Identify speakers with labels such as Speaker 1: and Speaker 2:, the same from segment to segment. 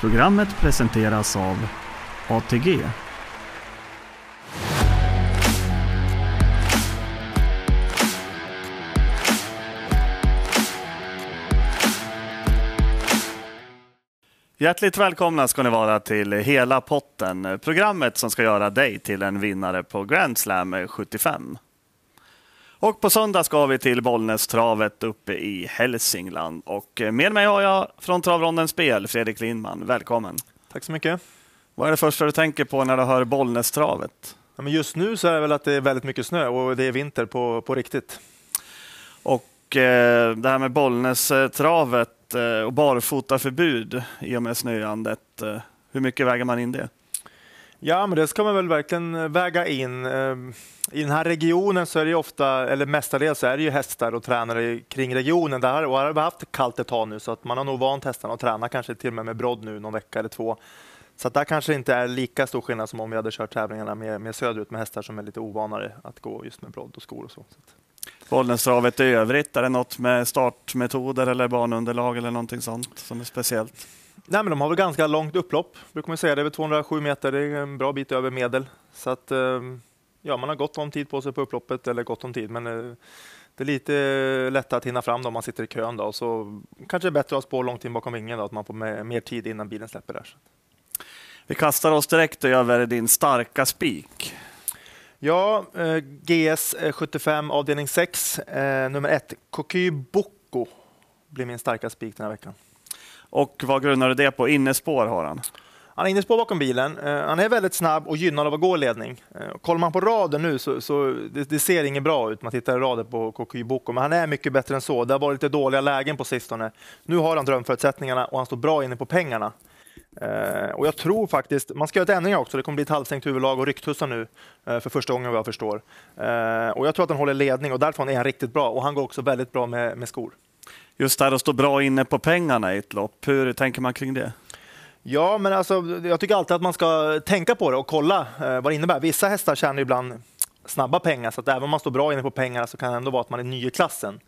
Speaker 1: Programmet presenteras av ATG. Hjärtligt välkomna ska ni vara till Hela potten, programmet som ska göra dig till en vinnare på Grand Slam 75. Och på söndag ska vi till Bollnästravet uppe i Hälsingland. Och med mig har jag från Travrondens spel, Fredrik Lindman. Välkommen!
Speaker 2: Tack så mycket.
Speaker 1: Vad är det första du tänker på när du hör Bollnästravet?
Speaker 2: Ja, men just nu så är det väl att det är väldigt mycket snö och det är vinter på, på riktigt.
Speaker 1: Och eh, det här med Bollnästravet eh, och barfotaförbud i och med snöandet. Eh, hur mycket väger man in det?
Speaker 2: Ja, men det ska man väl verkligen eh, väga in. Ehm, I den här regionen så är det ofta, eller mestadels är det ju hästar och tränare kring regionen. Där, och här har vi haft kallt ett tag nu så att man har nog vant hästarna att träna kanske till och med med brodd nu någon vecka eller två. Så att där kanske inte är lika stor skillnad som om vi hade kört tävlingarna med, med söderut med hästar som är lite ovanare att gå just med brodd och skor och så.
Speaker 1: Bollnästravet i övrigt, är det något med startmetoder eller banunderlag eller någonting sånt som är speciellt?
Speaker 2: Nej, men de har väl ganska långt upplopp, brukar man säga. Det är väl 207 meter, det är en bra bit över medel. Så att, ja, man har gott om tid på sig på upploppet, eller gott om tid, men det är lite lättare att hinna fram då om man sitter i kön. Då, så kanske det är bättre att ha spår långt in bakom vingen, då, att man får mer tid innan bilen släpper där.
Speaker 1: Vi kastar oss direkt över din starka spik.
Speaker 2: Ja, eh, GS 75 avdelning 6, eh, nummer 1, Koky Boko blir min starka spik den här veckan.
Speaker 1: Och vad grundar du det på? Innespår har han.
Speaker 2: Han är innespår bakom bilen. Eh, han är väldigt snabb och gynnad av att gå i ledning. Eh, kollar man på raden nu så, så det, det, ser inget bra ut. Man tittar i raden på KKY Boko, men han är mycket bättre än så. Det har varit lite dåliga lägen på sistone. Nu har han drömförutsättningarna och han står bra inne på pengarna. Uh, och jag tror faktiskt, man ska göra ett ändringar också. Det kommer bli ett halvstängt huvudlag och rycktussar nu för första gången vad jag förstår. och jag tror att han håller ledning och därifrån är han riktigt bra och han går också väldigt bra med, med skor
Speaker 1: just där att stå bra inne på pengarna i ett lopp. Hur tänker man kring det?
Speaker 2: Ja, men alltså, jag tycker alltid att man ska tänka på det och kolla eh, vad det innebär. Vissa hästar tjänar ibland snabba pengar, så att även om man står bra inne på pengarna så kan det ändå vara att man är ny i klassen.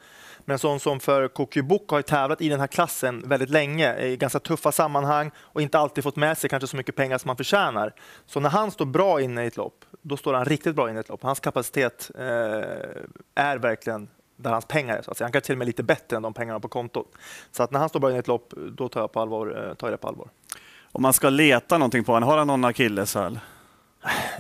Speaker 2: Men sån som för Kokybok har tävlat i den här klassen väldigt länge i ganska tuffa sammanhang och inte alltid fått med sig kanske så mycket pengar som han förtjänar. Så när han står bra inne i ett lopp, då står han riktigt bra inne i ett lopp. Hans kapacitet eh, är verkligen där hans pengar är. Så att säga. Han kanske till och med lite bättre än de pengarna på kontot. Så att när han står bra i ett lopp, då tar jag, på allvar, eh, tar jag det på allvar.
Speaker 1: Om man ska leta någonting på honom, har han någon akilleshäl?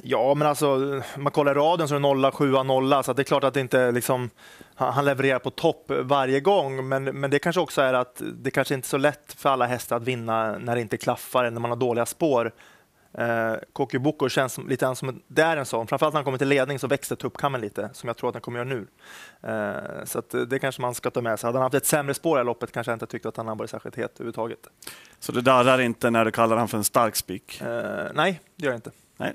Speaker 2: Ja, men alltså, man kollar raden så är det nolla, sjua, nolla, så det är klart att det inte liksom, han levererar på topp varje gång. Men, men det kanske också är att det kanske inte är så lätt för alla hästar att vinna när det inte klaffar, när man har dåliga spår. Eh, Kokyboko känns lite som det är en sån. Framförallt när han kommer till ledning så växer tuppkammen lite, som jag tror att den kommer göra nu. Eh, så det kanske man ska ta med sig. Hade han haft ett sämre spår i loppet kanske jag inte tyckt att han har varit särskilt het överhuvudtaget.
Speaker 1: Så du darrar inte när du kallar honom för en stark spik?
Speaker 2: Eh, nej, det gör jag inte.
Speaker 1: Nej.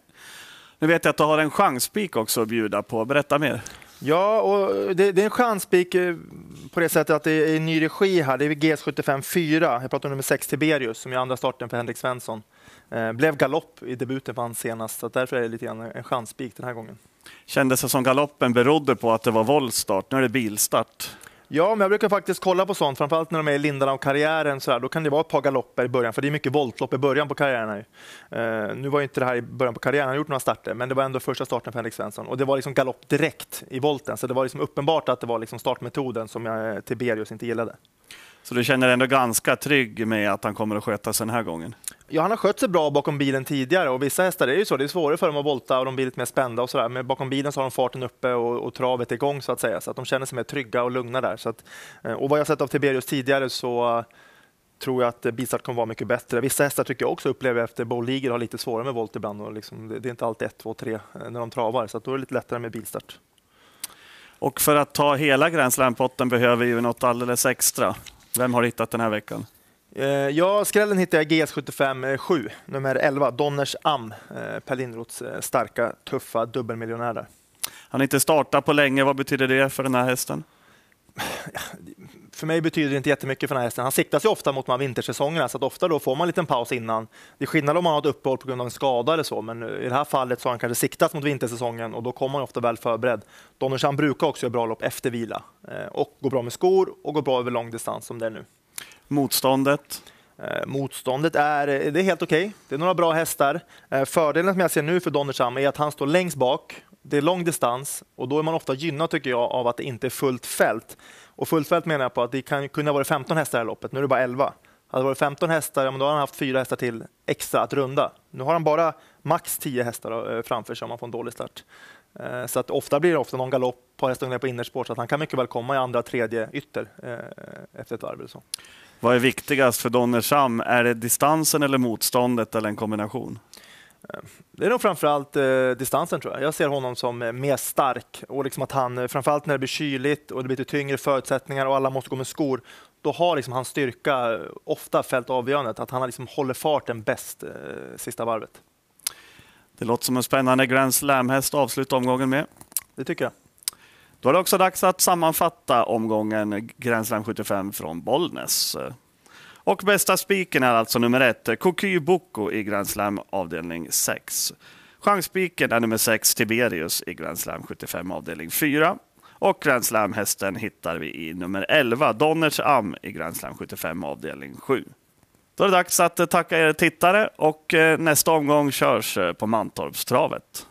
Speaker 1: Nu vet jag att du har en chansspik också att bjuda på. Berätta mer.
Speaker 2: Ja, och det, det är en chanspik eh, på det sättet att det är en ny regi här. Det är GS75 4. Jag pratar om nummer 6 Tiberius som är andra starten för Henrik Svensson. Eh, blev galopp i debuten vann senast, så därför är det lite grann en chansspik den här gången.
Speaker 1: Kändes det som galoppen berodde på att det var voltstart? Nu är det bilstart.
Speaker 2: Ja, men jag brukar faktiskt kolla på sånt, framförallt när de är i lindarna av karriären. Så där, då kan det vara ett par galopper i början, för det är mycket voltlopp i början på karriären. Uh, nu var inte det här i början på karriären, han har gjort några starter, men det var ändå första starten för Henrik Svensson. Och det var liksom galopp direkt i volten, så det var liksom uppenbart att det var liksom startmetoden som jag, eh, Tiberius inte gillade.
Speaker 1: Så du känner dig ändå ganska trygg med att han kommer att sköta sig den här gången?
Speaker 2: Ja, han har skött sig bra bakom bilen tidigare och vissa hästar är ju så. Det är svårare för dem att volta och de blir lite mer spända och sådär. Men bakom bilen så har de farten uppe och, och travet igång så att säga. Så att de känner sig mer trygga och lugna där. Så att, eh, och vad jag sett av Tiberius tidigare så tror jag att bilstart kommer vara mycket bättre. Vissa hästar tycker jag också upplever efter Bowl League har lite svårare med volt ibland. Och liksom, det, det, är inte alltid ett, två, tre eh, när de travar. Så att då är det lite lättare med bilstart.
Speaker 1: Och för att ta hela Grand Slam-potten behöver vi något alldeles extra. Vem har hittat den här veckan?
Speaker 2: Eh, ja, skrällen hittade jag GS75 7, nummer 11, Donners Am, eh, Per Lindroths eh, starka, tuffa dubbelmiljonär där.
Speaker 1: Han har inte startat på länge. Vad betyder det för den här hästen?
Speaker 2: För mig betyder det inte jättemycket för den här hästen. Han siktar sig ofta mot de här vintersäsongerna, så ofta då får man en liten paus innan. Det är skillnad om man har ett uppehåll på grund av en skada eller så, men i det här fallet så har han kanske siktat mot vintersäsongen och då kommer han ofta väl förberedd. Donnersson brukar också göra bra lopp efter vila och gå bra med skor och gå bra över lång distans som det är nu.
Speaker 1: Motståndet?
Speaker 2: Eh, motståndet är, eh, det är helt okej. Okay. Det är några bra hästar. Eh, fördelen som jag ser nu för Donnersham är att han står längst bak. Det är lång distans och då är man ofta gynnad tycker jag av att det inte är fullt fält. Och fullt fält menar jag på att det kan kunna vara 15 hästar i loppet. Nu är det bara 11. Hade det varit 15 hästar, ja, men då har han haft fyra hästar till extra att runda. Nu har han bara max 10 hästar framför sig om han får en dålig start. Eh, så att ofta blir det ofta någon galopp, par hästar ner på innerspår, så att han kan mycket väl komma i andra, tredje ytter eh, efter ett varv eller så.
Speaker 1: Vad är viktigast för Donnersham? Är det distansen eller motståndet eller en kombination?
Speaker 2: Eh, det är nog framförallt eh, distansen tror jag. Jag ser honom som mer stark och liksom att han, framförallt när det blir kyligt och det blir lite tyngre förutsättningar och alla måste gå med skor, då har liksom hans styrka ofta fällt avgörandet, att han liksom håller farten bäst eh, sista varvet.
Speaker 1: Det låter som en spännande Grand Slam-häst att avsluta omgången med.
Speaker 2: Det tycker jag.
Speaker 1: Då är det också dags att sammanfatta omgången Grand Slam 75 från Bollnäs. Och bästa spiken är alltså nummer ett, Koky Boko i Grand Slam avdelning 6. Chansspiken är nummer 6, Tiberius i Grand Slam 75 avdelning 4. Och Grand Slam-hästen hittar vi i nummer 11, Donners Am i Grand Slam 75 avdelning 7. Då är det dags att eh, tacka er tittare och eh, nästa omgång körs eh, på Mantorpstravet.